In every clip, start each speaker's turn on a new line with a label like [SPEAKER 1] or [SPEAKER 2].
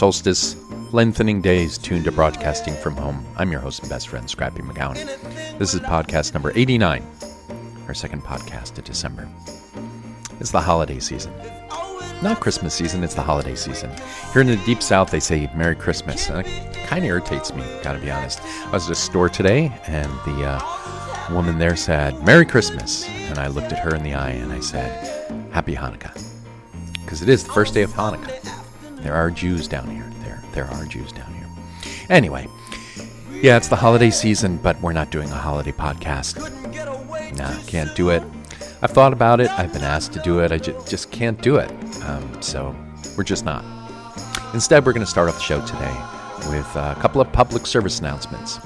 [SPEAKER 1] solstice lengthening days tuned to broadcasting from home. I'm your host and best friend, Scrappy McGowan. This is podcast number 89, our second podcast of December. It's the holiday season. Not Christmas season, it's the holiday season. Here in the deep south, they say Merry Christmas, and it kind of irritates me, gotta be honest. I was at a store today, and the uh, woman there said, Merry Christmas. And I looked at her in the eye and I said, Happy Hanukkah. Because it is the first day of Hanukkah. There are Jews down here. There, there are Jews down here. Anyway, yeah, it's the holiday season, but we're not doing a holiday podcast. Nah, can't do it. I've thought about it. I've been asked to do it. I ju- just can't do it. Um, so we're just not. Instead, we're going to start off the show today with a couple of public service announcements.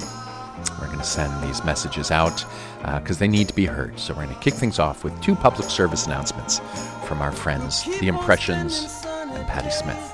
[SPEAKER 1] We're going to send these messages out because uh, they need to be heard. So we're going to kick things off with two public service announcements from our friends, The Impressions and Patti Smith.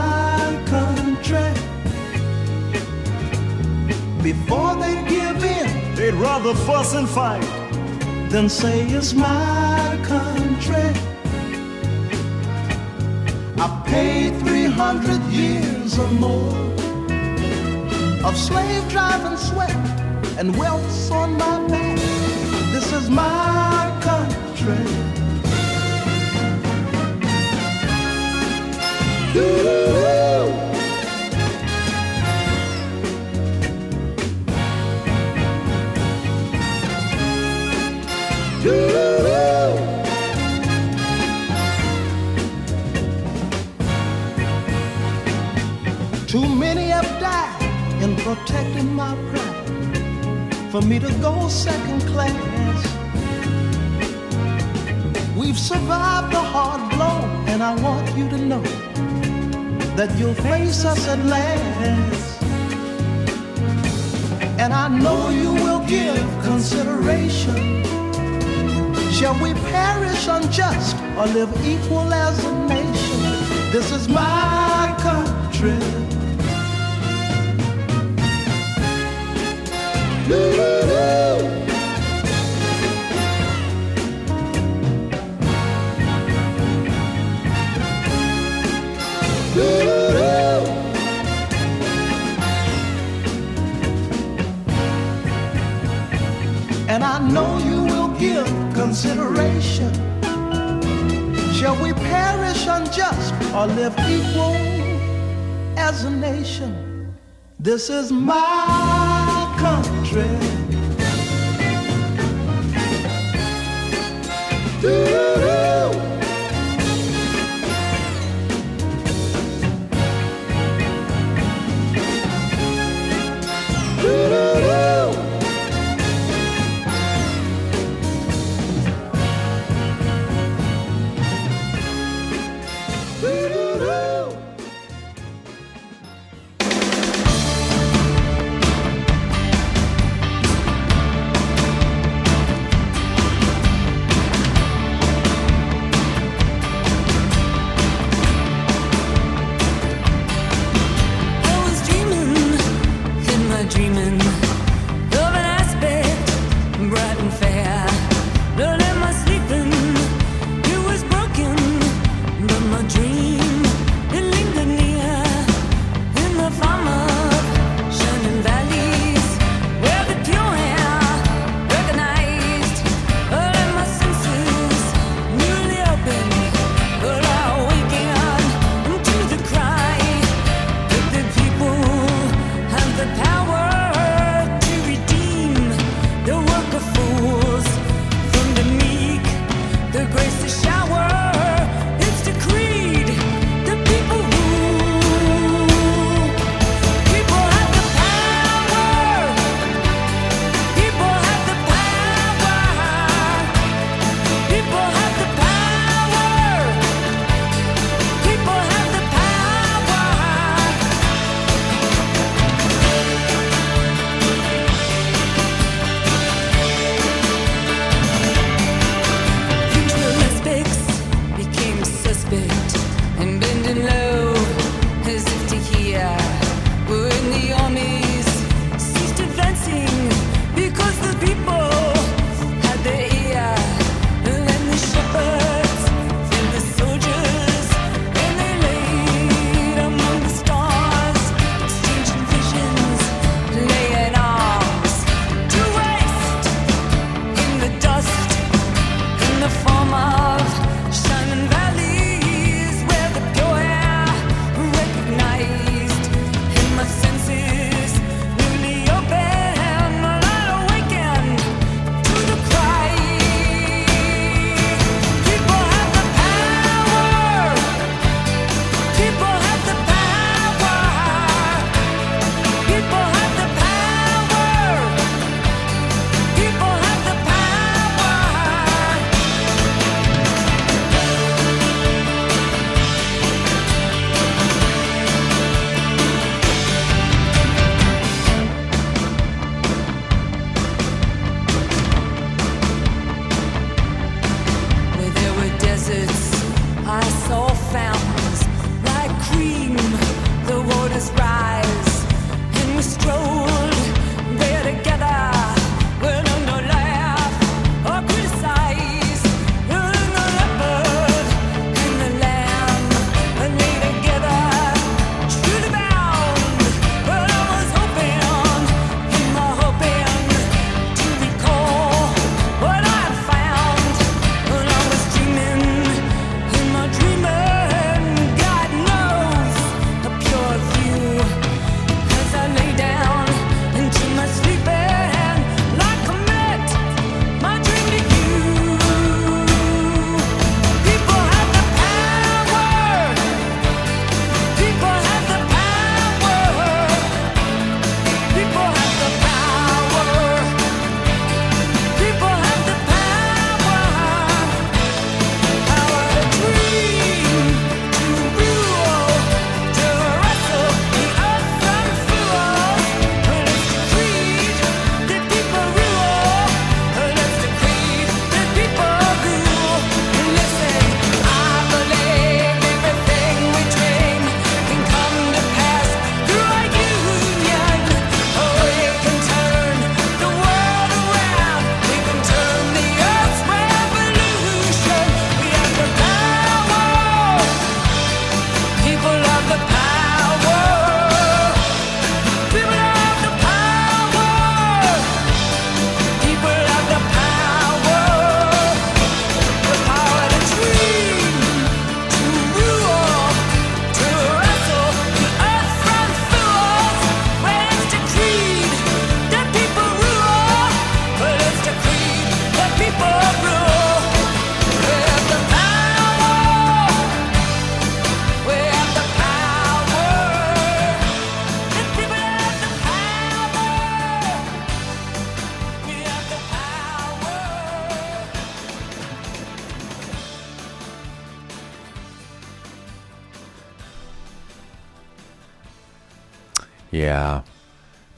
[SPEAKER 2] in,
[SPEAKER 3] fuss and fight.
[SPEAKER 2] then say it's my country. I paid 300 years or more of slave driving sweat and welts on my back. This is my country. Protecting my pride for me to go second class. We've survived the hard blow, and I want you to know that you'll face us at last. And I know you will give consideration. Shall we perish unjust or live equal as a nation? This is my country. And I know you will give consideration. Shall we perish unjust or live equal as a nation? This is my country. Doo-doo-doo.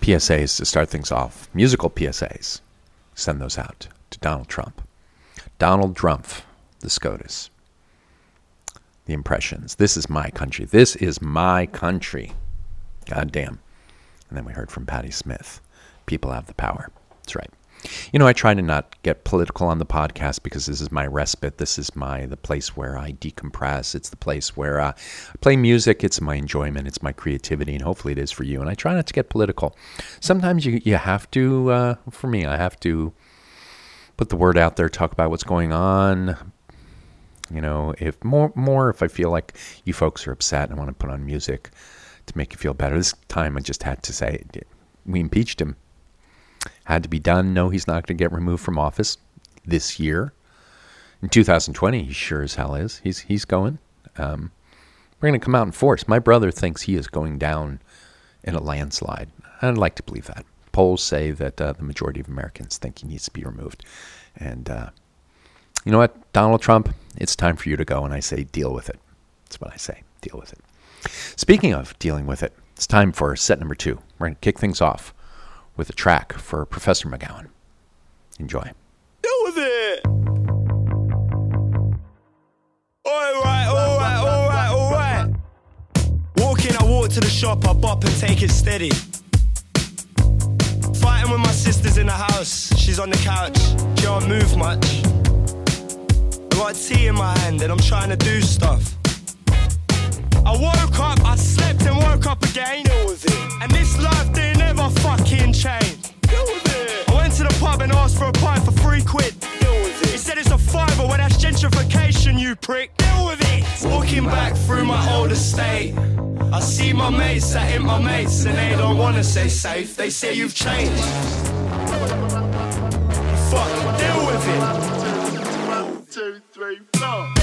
[SPEAKER 1] PSAs to start things off. Musical PSAs. Send those out to Donald Trump. Donald Trump, the SCOTUS. The impressions. This is my country. This is my country. God damn. And then we heard from Patti Smith. People have the power. That's right. You know, I try to not get political on the podcast because this is my respite. This is my the place where I decompress. It's the place where uh, I play music. It's my enjoyment. It's my creativity, and hopefully it is for you. And I try not to get political. Sometimes you you have to. Uh, for me, I have to put the word out there, talk about what's going on. You know, if more more if I feel like you folks are upset and I want to put on music to make you feel better. This time I just had to say we impeached him had to be done. No, he's not going to get removed from office this year. In 2020, he sure as hell is. He's he's going. Um, we're going to come out in force. My brother thinks he is going down in a landslide. I'd like to believe that. Polls say that uh, the majority of Americans think he needs to be removed. And uh, you know what, Donald Trump, it's time for you to go. And I say, deal with it. That's what I say. Deal with it. Speaking of dealing with it, it's time for set number two. We're going to kick things off with a track for Professor McGowan. Enjoy.
[SPEAKER 4] Deal with it. Alright, alright, alright, alright. Walking, I walk to the shop, I bop and take it steady. Fighting with my sisters in the house, she's on the couch, she don't move much. I got tea in my hand and I'm trying to do stuff. I woke up, I slept and woke up again. Deal with it. And this life didn't ever fucking change. Deal with it. I went to the pub and asked for a pint for three quid. Deal with it. He said it's a fiver, well that's gentrification, you prick. Deal with it. Walking back through my old estate. I see my mates that ain't my mates and they don't wanna say safe. They say you've changed. Fuck, deal with it.
[SPEAKER 3] Two, three, four.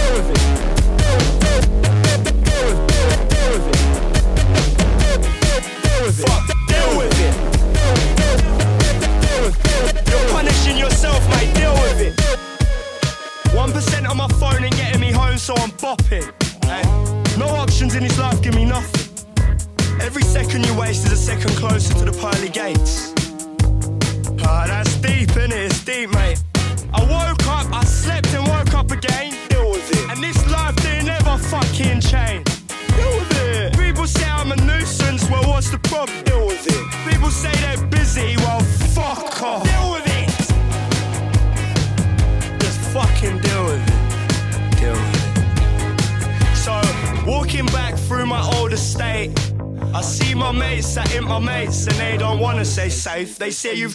[SPEAKER 4] Say you've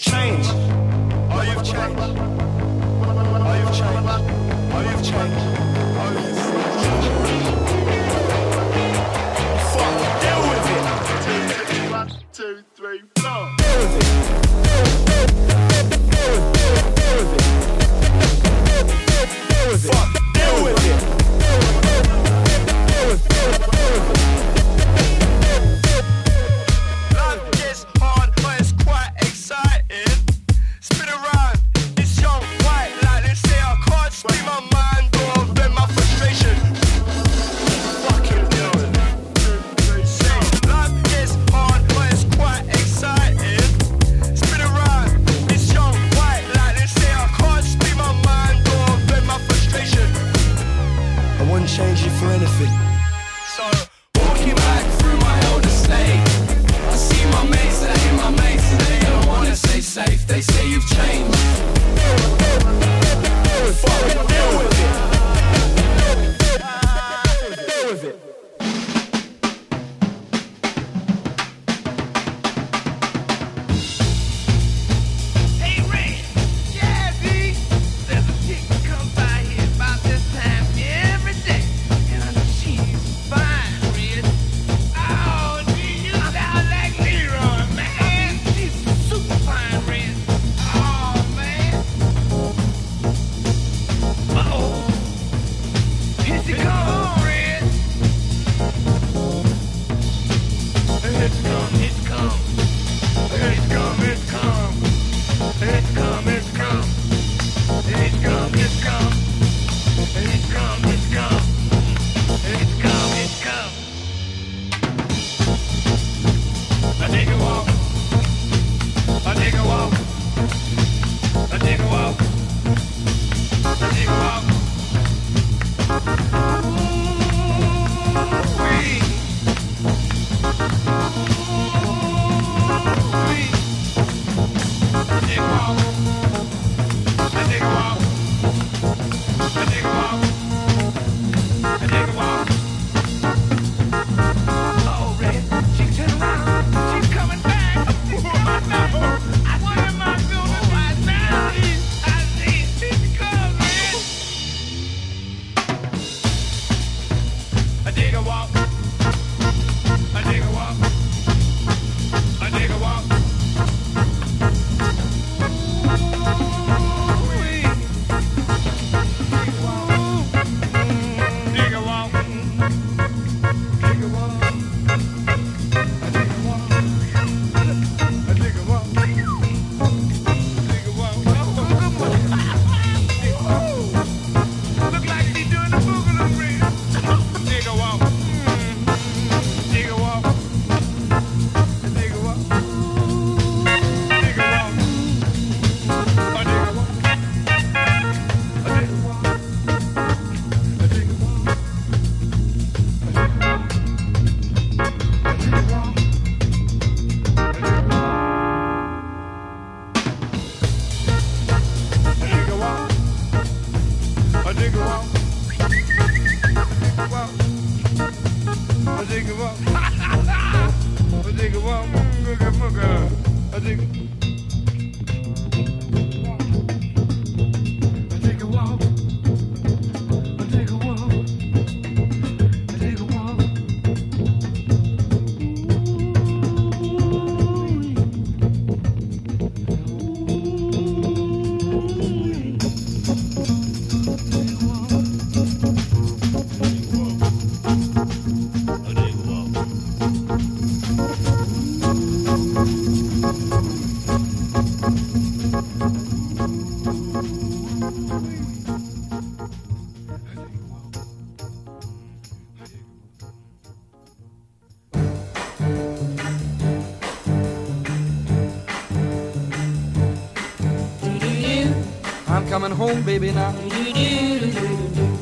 [SPEAKER 5] home, baby, now.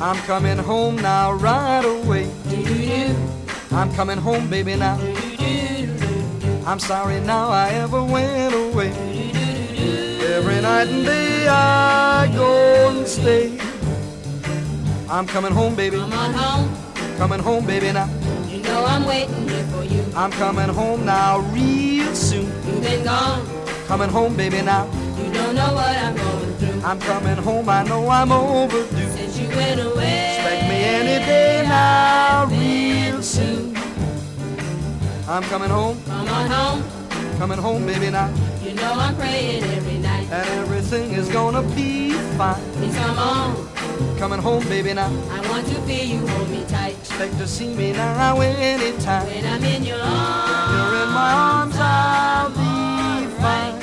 [SPEAKER 5] I'm coming home now, right away. I'm coming home, baby, now. I'm sorry now I ever went away. Every night and day I go and stay. I'm coming home, baby.
[SPEAKER 6] Come on home,
[SPEAKER 5] Coming home, baby, now.
[SPEAKER 6] you know I'm waiting here for you.
[SPEAKER 5] I'm coming home now, real soon.
[SPEAKER 6] You've been gone,
[SPEAKER 5] Coming home, baby, now.
[SPEAKER 6] You don't know what I'm going through.
[SPEAKER 5] I'm coming home, I know I'm overdue.
[SPEAKER 6] Since you went away,
[SPEAKER 5] Expect me any day now, real soon. I'm coming home,
[SPEAKER 6] come on home,
[SPEAKER 5] coming home, baby, now.
[SPEAKER 6] you know I'm praying every night.
[SPEAKER 5] And everything is gonna be fine.
[SPEAKER 6] Please come on,
[SPEAKER 5] Coming home, baby, now.
[SPEAKER 6] I want to feel you hold me tight.
[SPEAKER 5] Expect to see me now anytime.
[SPEAKER 6] When I'm in your arms,
[SPEAKER 5] You're in my arms, I'll be fine.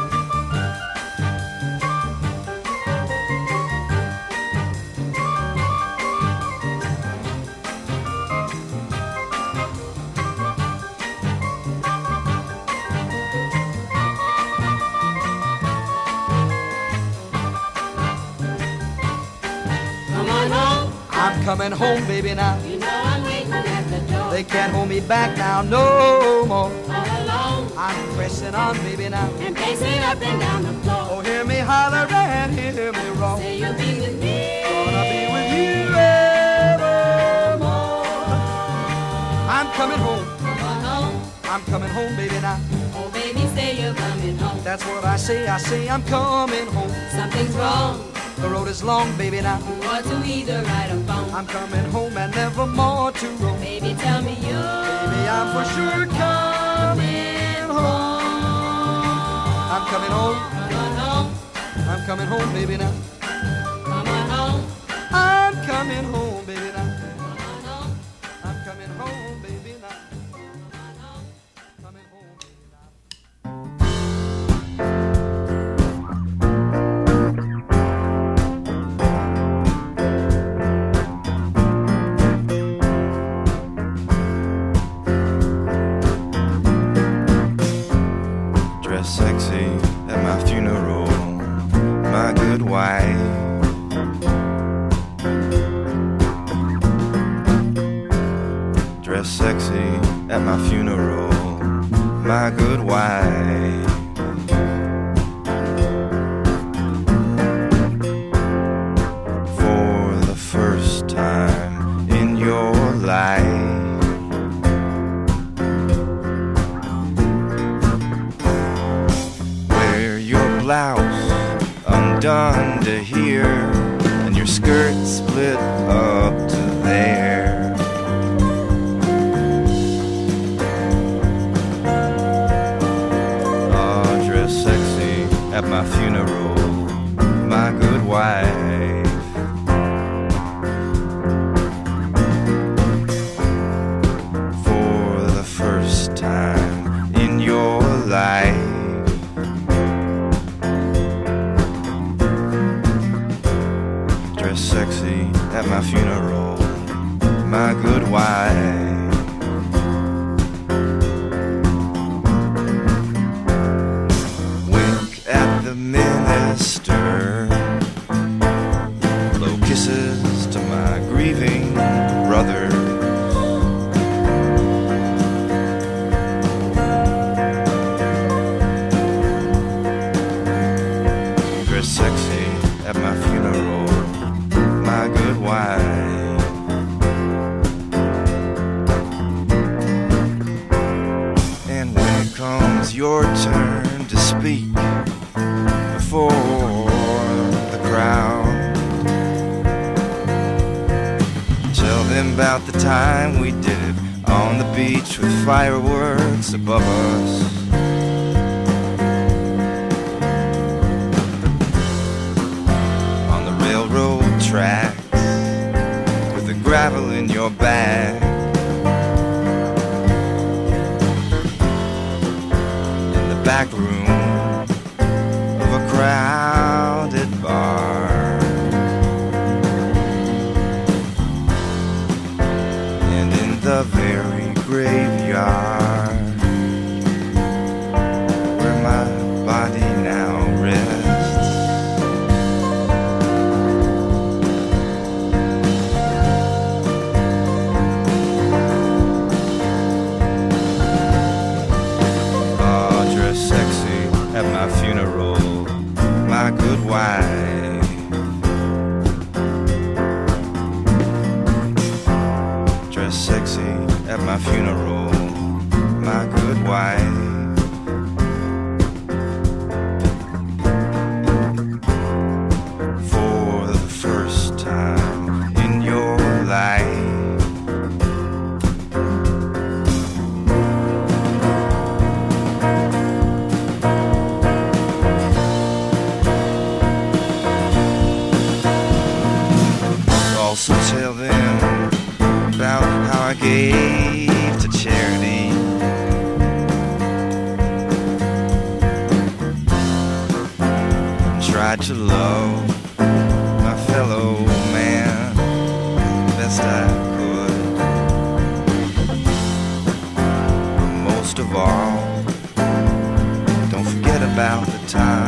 [SPEAKER 5] Coming home, baby, now.
[SPEAKER 6] you know I'm waiting at the door.
[SPEAKER 5] They can't hold me back now, no more.
[SPEAKER 6] All alone,
[SPEAKER 5] I'm pressing on, baby, now.
[SPEAKER 6] and pacing up and down the floor.
[SPEAKER 5] Oh, hear me holler and hear me roar.
[SPEAKER 6] Say you'll be with me.
[SPEAKER 5] Gonna be with you evermore. I'm coming home.
[SPEAKER 6] Come on home,
[SPEAKER 5] I'm coming home, baby, now.
[SPEAKER 6] oh baby, say you're coming home.
[SPEAKER 5] That's what I say. I say I'm coming home.
[SPEAKER 6] Something's wrong.
[SPEAKER 5] The road is long, baby, now.
[SPEAKER 6] Ought to either write or phone.
[SPEAKER 5] I'm coming home and never more to roam.
[SPEAKER 6] Baby, tell me you.
[SPEAKER 5] Baby, I'm for sure coming home. I'm coming home.
[SPEAKER 6] Come home,
[SPEAKER 5] I'm coming home, baby, now.
[SPEAKER 7] Kisses love my fellow man best I could. But most of all, don't forget about the time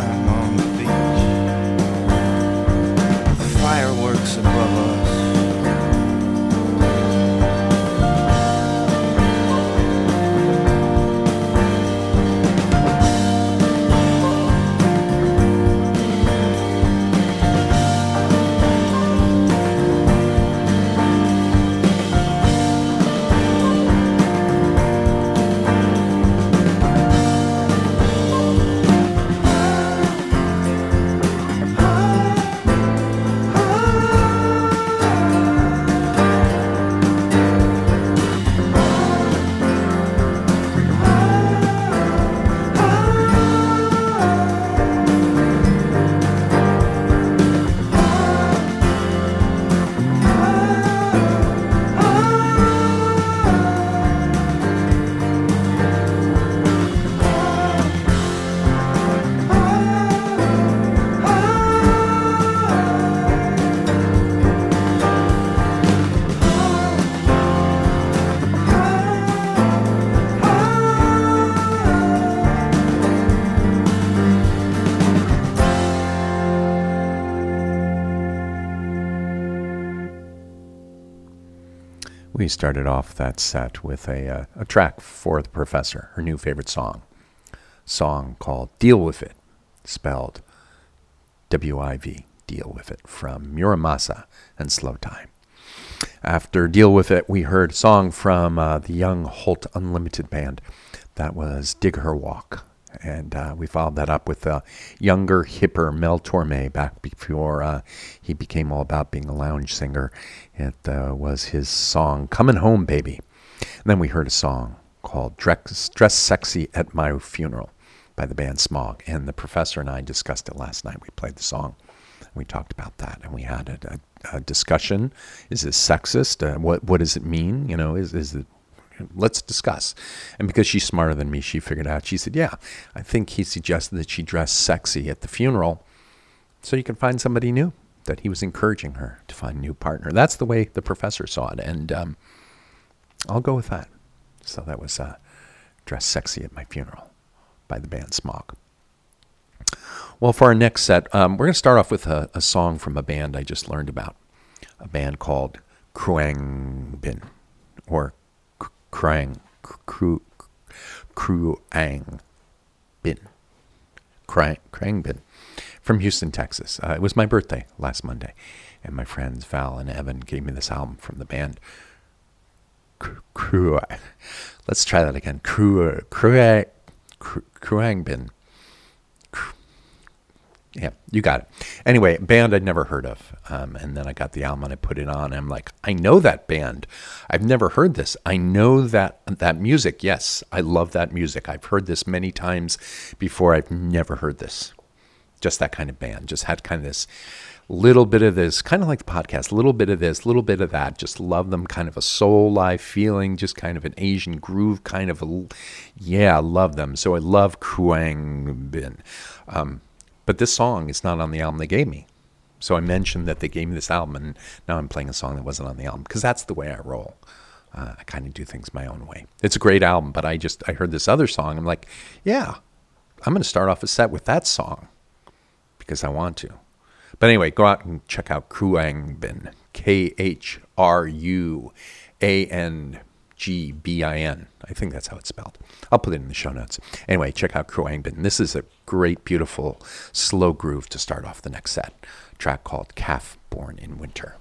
[SPEAKER 1] We started off that set with a, uh, a track for the professor, her new favorite song. Song called Deal With It, spelled W I V, Deal With It, from Mura Masa and slowthai. After Deal With It, we heard a song from uh, the Young Holt Unlimited Band. That was Dig Her Walk. And uh, we followed that up with a younger, hipper Mel Tormé back before uh, he became all about being a lounge singer. It uh, was his song Coming Home, Baby. And then we heard a song called Dress, Dress Sexy at My Funeral by the band Smog. And the professor and I discussed it last night. We played the song. We talked about that, and we had a, a, a discussion. Is this sexist? Uh, what what does it mean? You know, is is it? Let's discuss. And because she's smarter than me, she figured out. She said, "Yeah, I think he suggested that she dress sexy at the funeral, so you can find somebody new." That he was encouraging her to find a new partner. That's the way the professor saw it, and um, I'll go with that. So that was uh, "Dress Sexy at My Funeral" by the band Smog. Well, for our next set, um, we're going to start off with a, a, song from a band I just learned about. a band called Khruangbin or Krang Kru Kruang Bin Krang Krangbin from Houston, Texas. Uh, it was my birthday last Monday, and my friends Val and Evan gave me this album from the band. Kru- Kru- Let's try that again. Kru Kru Khruangbin. Yeah, you got it. Anyway, band I'd never heard of. Um, and then I got the album and I put it on. I'm like, I know that band. I've never heard this. I know that that music. Yes, I love that music. I've heard this many times before. I've never heard this. Just that kind of band. Just had kind of this little bit of this, kind of like the podcast, little bit of this, little bit of that. Just love them. Kind of a soul live feeling, just kind of an Asian groove, kind of a, yeah, love them. So I love Kuang Bin. Um, but this song is not on the album they gave me. So I mentioned that they gave me this album, and now I'm playing a song that wasn't on the album because that's the way I roll. Uh, I kind of do things my own way. It's a great album, but I just I heard this other song. I'm like, yeah, I'm going to start off a set with that song because I want to. But anyway, go out and check out Khruangbin, K H R U A N G B I N. I think that's how it's spelled. I'll put it in the show notes. Anyway, check out Khruangbin. This is a great, beautiful, slow groove to start off the next set. track called Calf Born in Winter.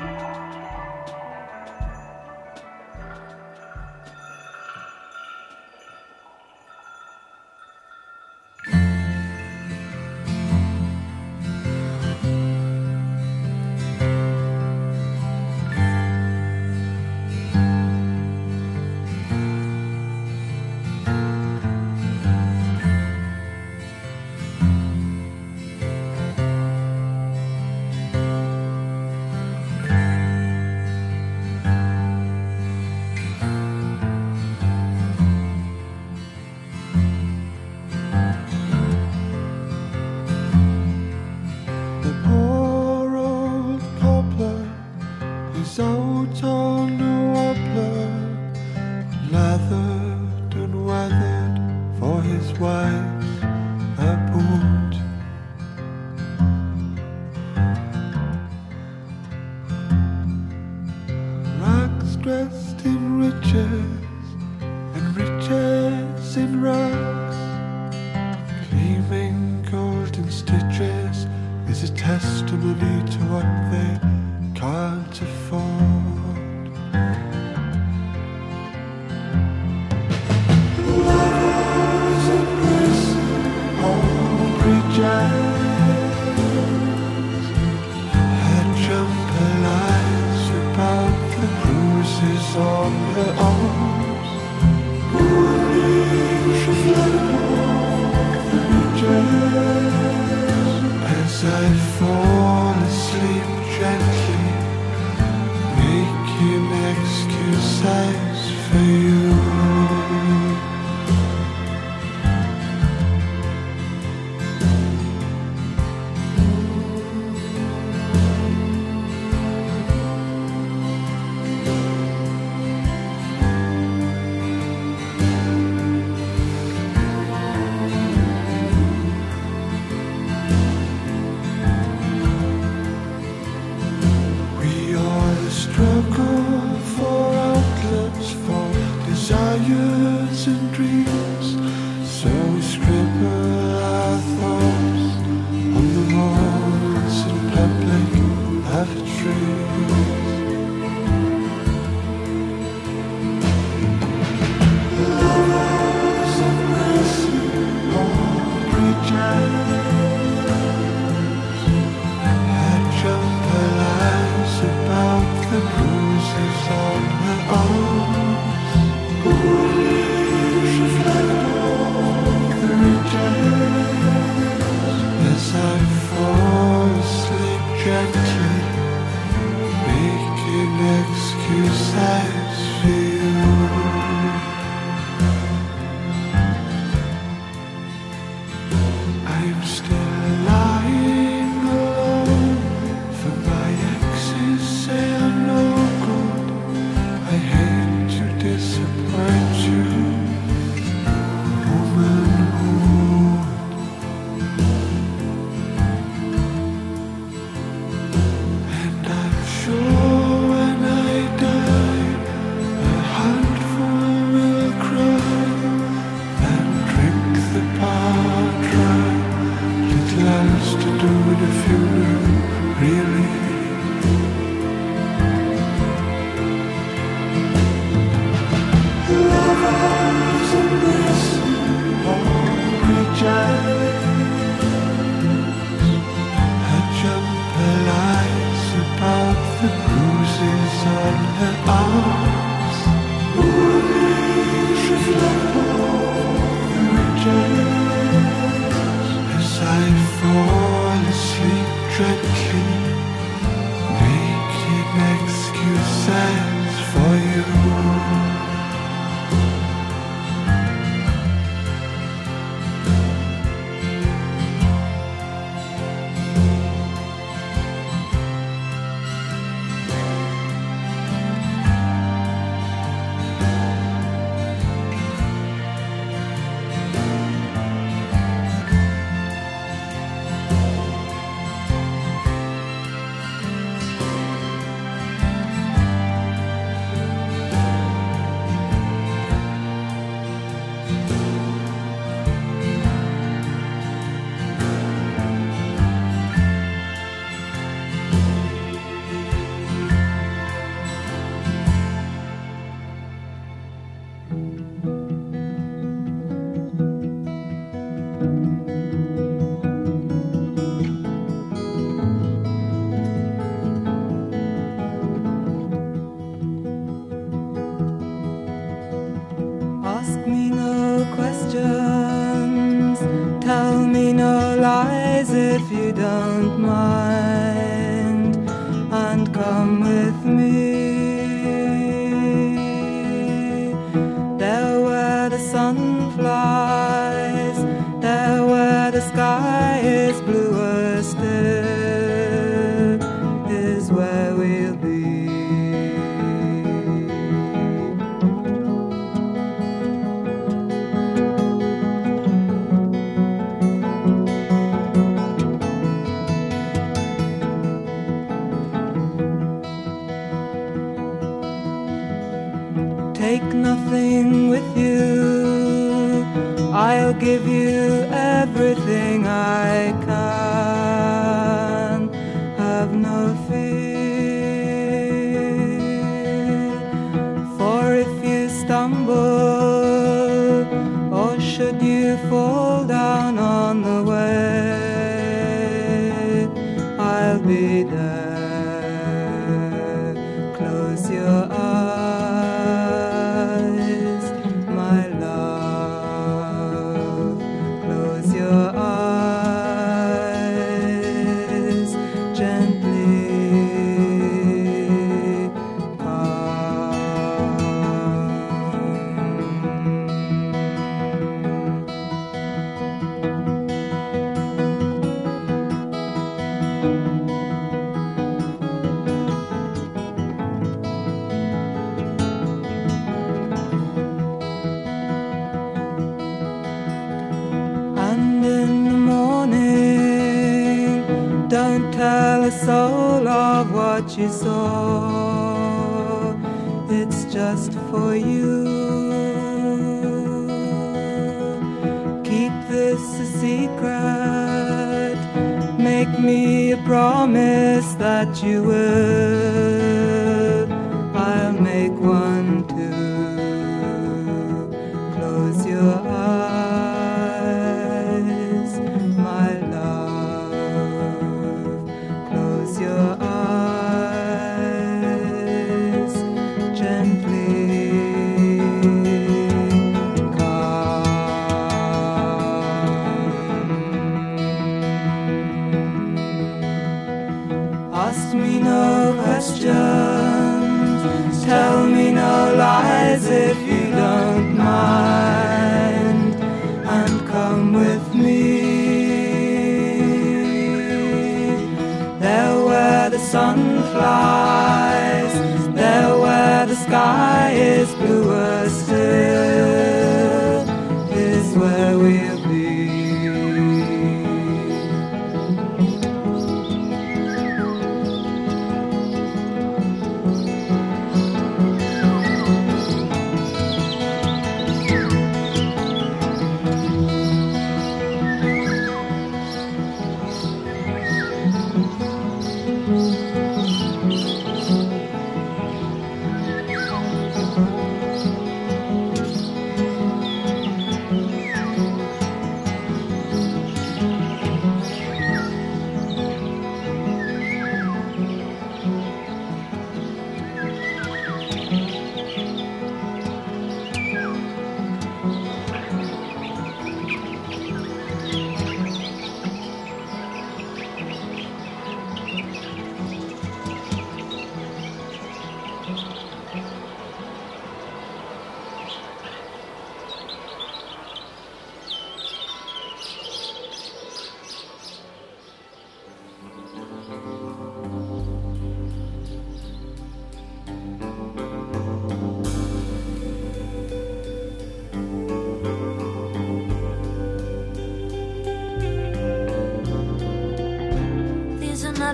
[SPEAKER 8] Música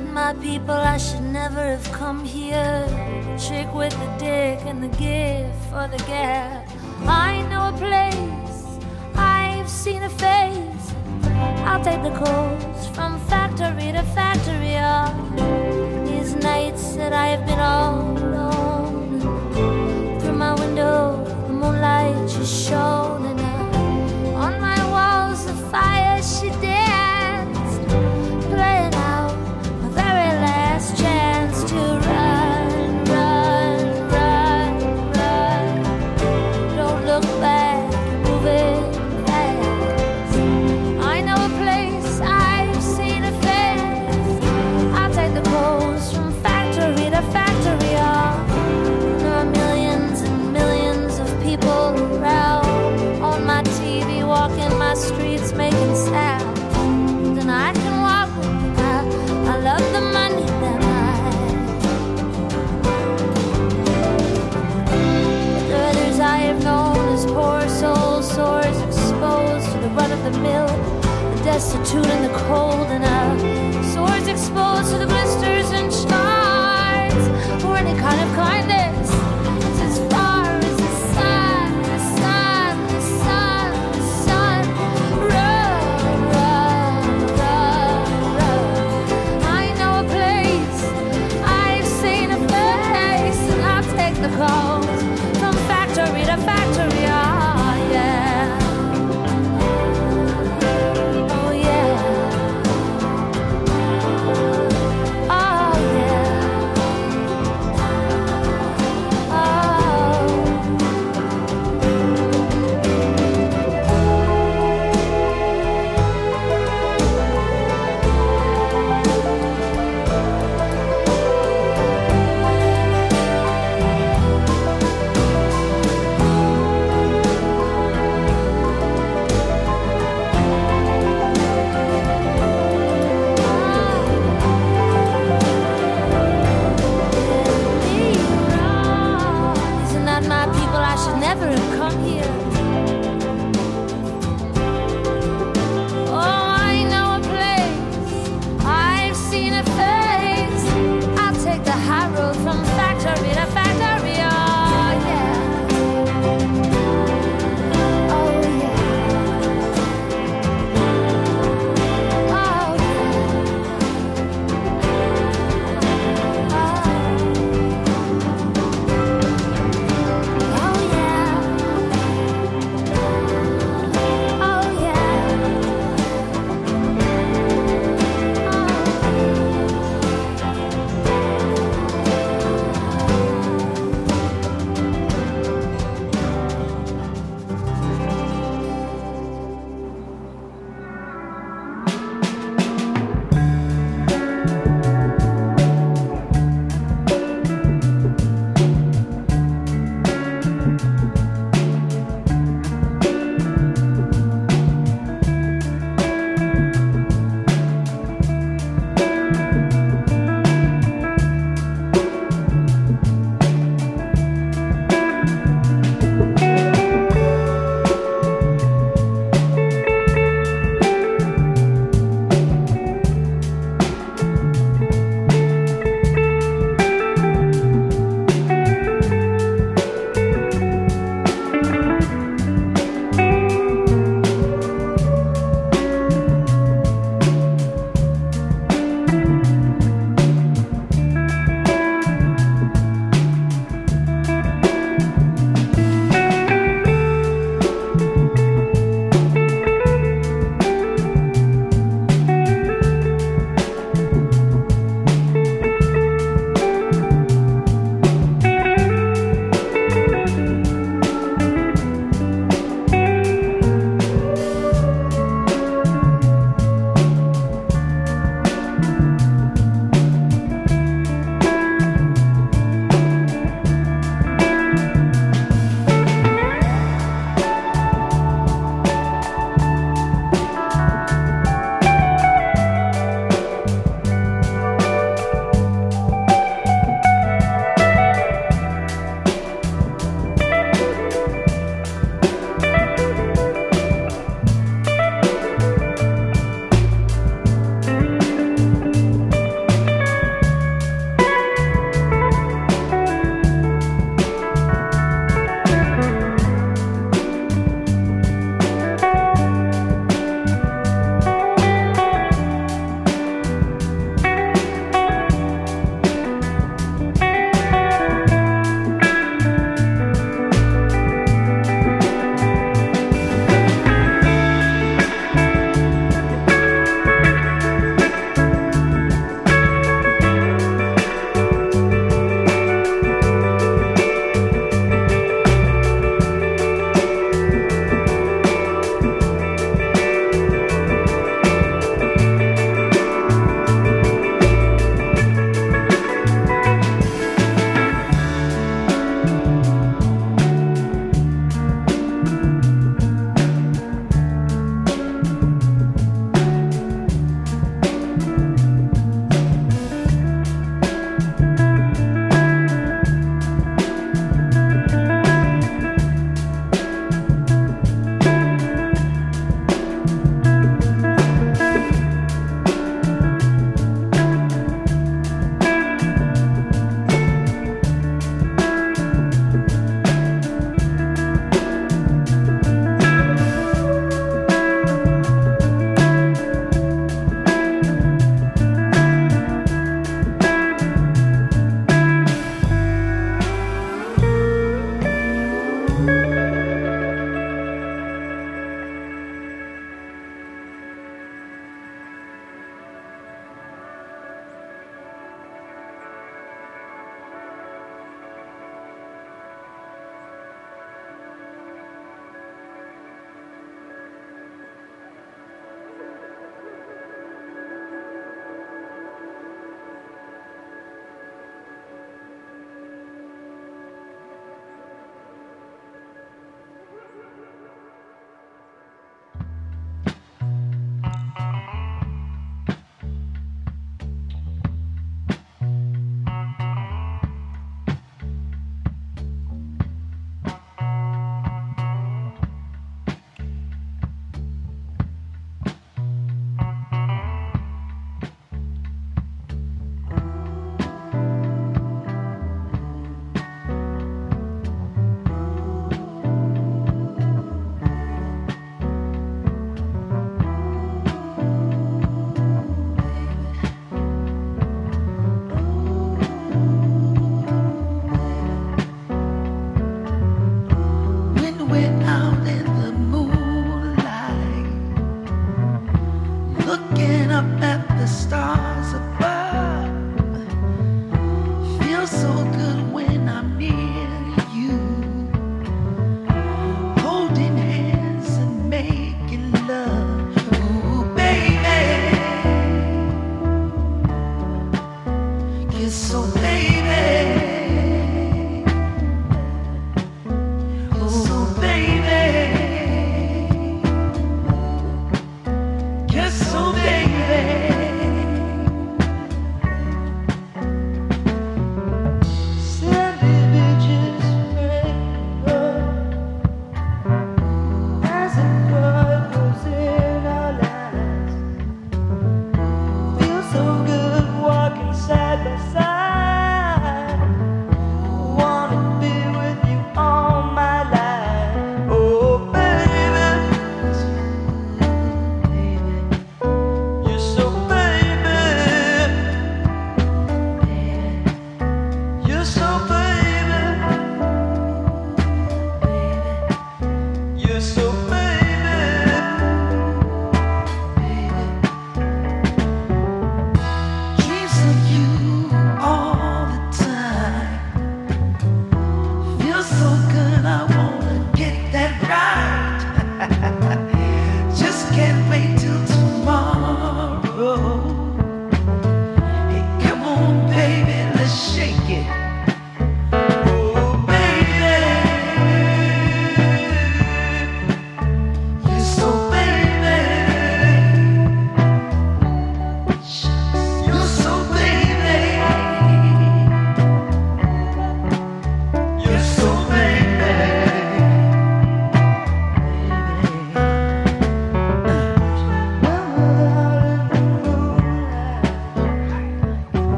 [SPEAKER 8] not my people, I should never have come here. Trick with the dick and the gift for the gap. I know a place, I've seen a face. I'll take the calls from factory to factory. All these nights that I have been all alone. Through my window, the moonlight just shows. destitute in the cold and
[SPEAKER 9] I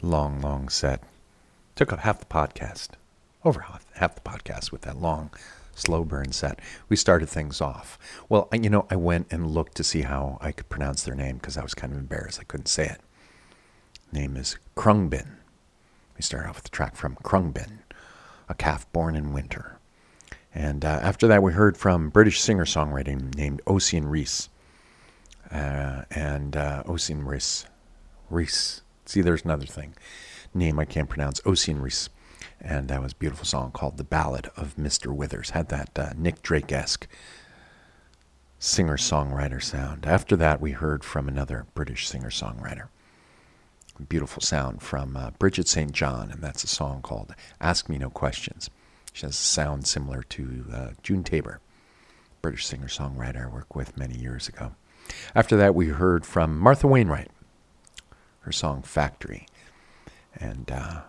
[SPEAKER 9] Long, long
[SPEAKER 1] set. Took up half the podcast, over half, half the podcast with that long, slow burn set. We started things off. Well, I, you know, I went and looked to see how I could pronounce their name because I was kind of embarrassed. I couldn't say it. Name is Khruangbin. We start off with the track from Khruangbin, a calf born in winter. And uh, after that, we heard from British singer songwriter named Ocean Reese. Uh, and uh, Ocean Reese. Reese. See, there's another thing. Name I can't pronounce. Ocean Reese. And that was a beautiful song called The Ballad of Mr. Withers. Had that uh, Nick Drake esque singer songwriter sound. After that, we heard from another British singer songwriter. Beautiful sound from uh, Bridget St. John, and that's a song called Ask Me No Questions. She has a sound similar to uh, June Tabor, British singer songwriter I worked with many years ago. After that, we heard from Martha Wainwright, her song Factory. And uh,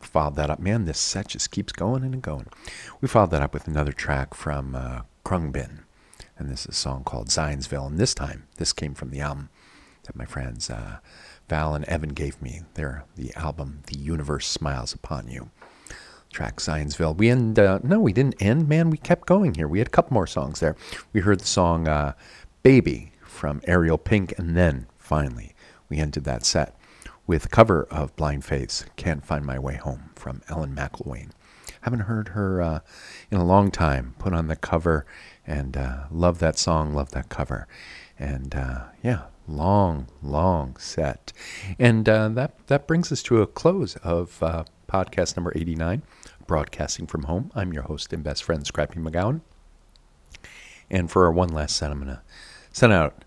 [SPEAKER 1] followed that up. Man, this set just keeps going and going. We followed that up with another track from uh, Khruangbin. And this is a song called Zionsville. And this time, this came from the album that my friends uh, Val and Evan gave me. They're the album The Universe Smiles Upon You. Track Zionsville. We end, uh, no, we didn't end, man. We kept going here. We had a couple more songs there. We heard the song uh, Baby from Ariel Pink. And then finally, we ended that set with cover of Blind Faith's Can't Find My Way Home from Ellen McIlwaine. Haven't heard her uh, in a long time. Put on the cover and uh, love that song, love that cover. And uh, yeah, long, long set. And uh, that, that brings us to a close of uh, podcast number 89, Broadcasting from Home. I'm your host and best friend, Scrappy McGowan. And for our one last set, I'm going to send out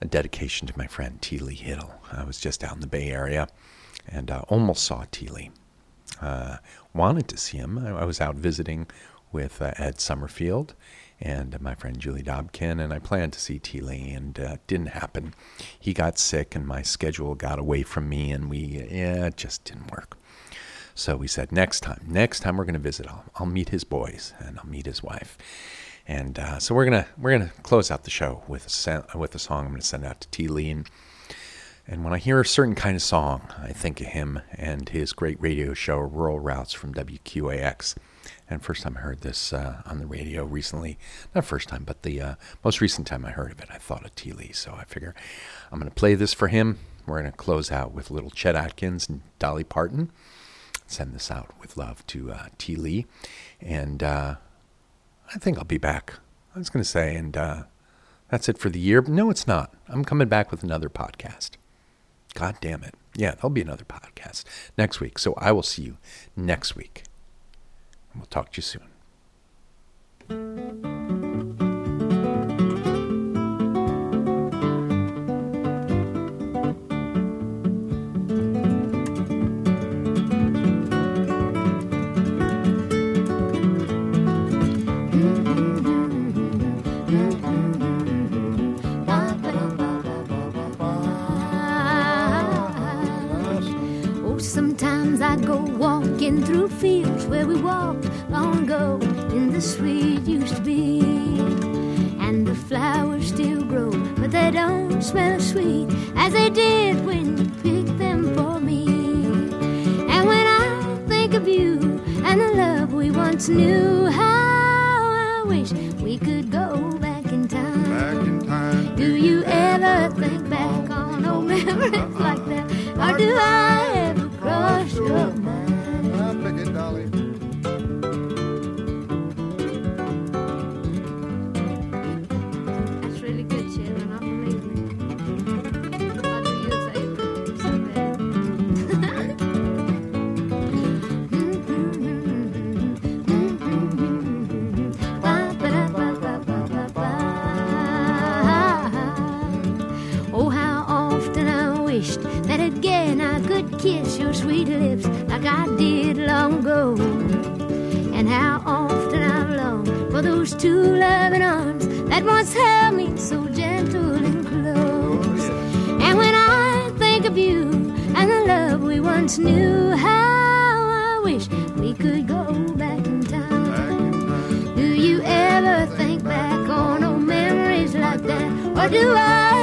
[SPEAKER 1] a dedication to my friend T. Lee Hiddle. I was just out in the Bay Area and uh, almost saw T. Lee. Uh, wanted to see him. I, I was out visiting with uh, Ed Summerfield and my friend Julie Dobkin, and I planned to see T. Lee, and uh, didn't happen. He got sick, and my schedule got away from me, and we, yeah, it just didn't work. So we said, next time, next time we're going to visit, I'll, I'll meet his boys, and I'll meet his wife. And uh, so we're gonna we're gonna close out the show with a sen- with a song I'm gonna send out to T. Lee. And, when I hear a certain kind of song, I think of him and his great radio show, Rural Routes from WQAX. And first time I heard this uh, on the radio recently, not first time, but the uh, most recent time I heard of it, I thought of T. Lee. So I figure I'm going to play this for him. We're going to close out with little Chet Atkins and Dolly Parton. Send this out with love to uh, T. Lee. And uh, I think I'll be back. I was going to say, and uh, that's it for the year. No, it's not. I'm coming back with another podcast. God damn it. Yeah, there'll be another podcast next week. So I will see you next week. And we'll talk to you soon.
[SPEAKER 8] We walked long ago in the sweet used to be. And the flowers still grow, but they don't smell as sweet as they did when you picked them for me. And when I think of you and the love we once knew, how I wish we could go back in time.
[SPEAKER 3] Back in time.
[SPEAKER 8] Do you ever think back on old memories like that?
[SPEAKER 3] Or do uh-huh. I ever cross your mind? Kiss your sweet lips like I did long ago. And how often I've longed for those two loving arms that once held me so gentle and close. And when I think of you and the love we once knew, how I wish we could go back in time. Do you ever think back on old memories like that? Or do I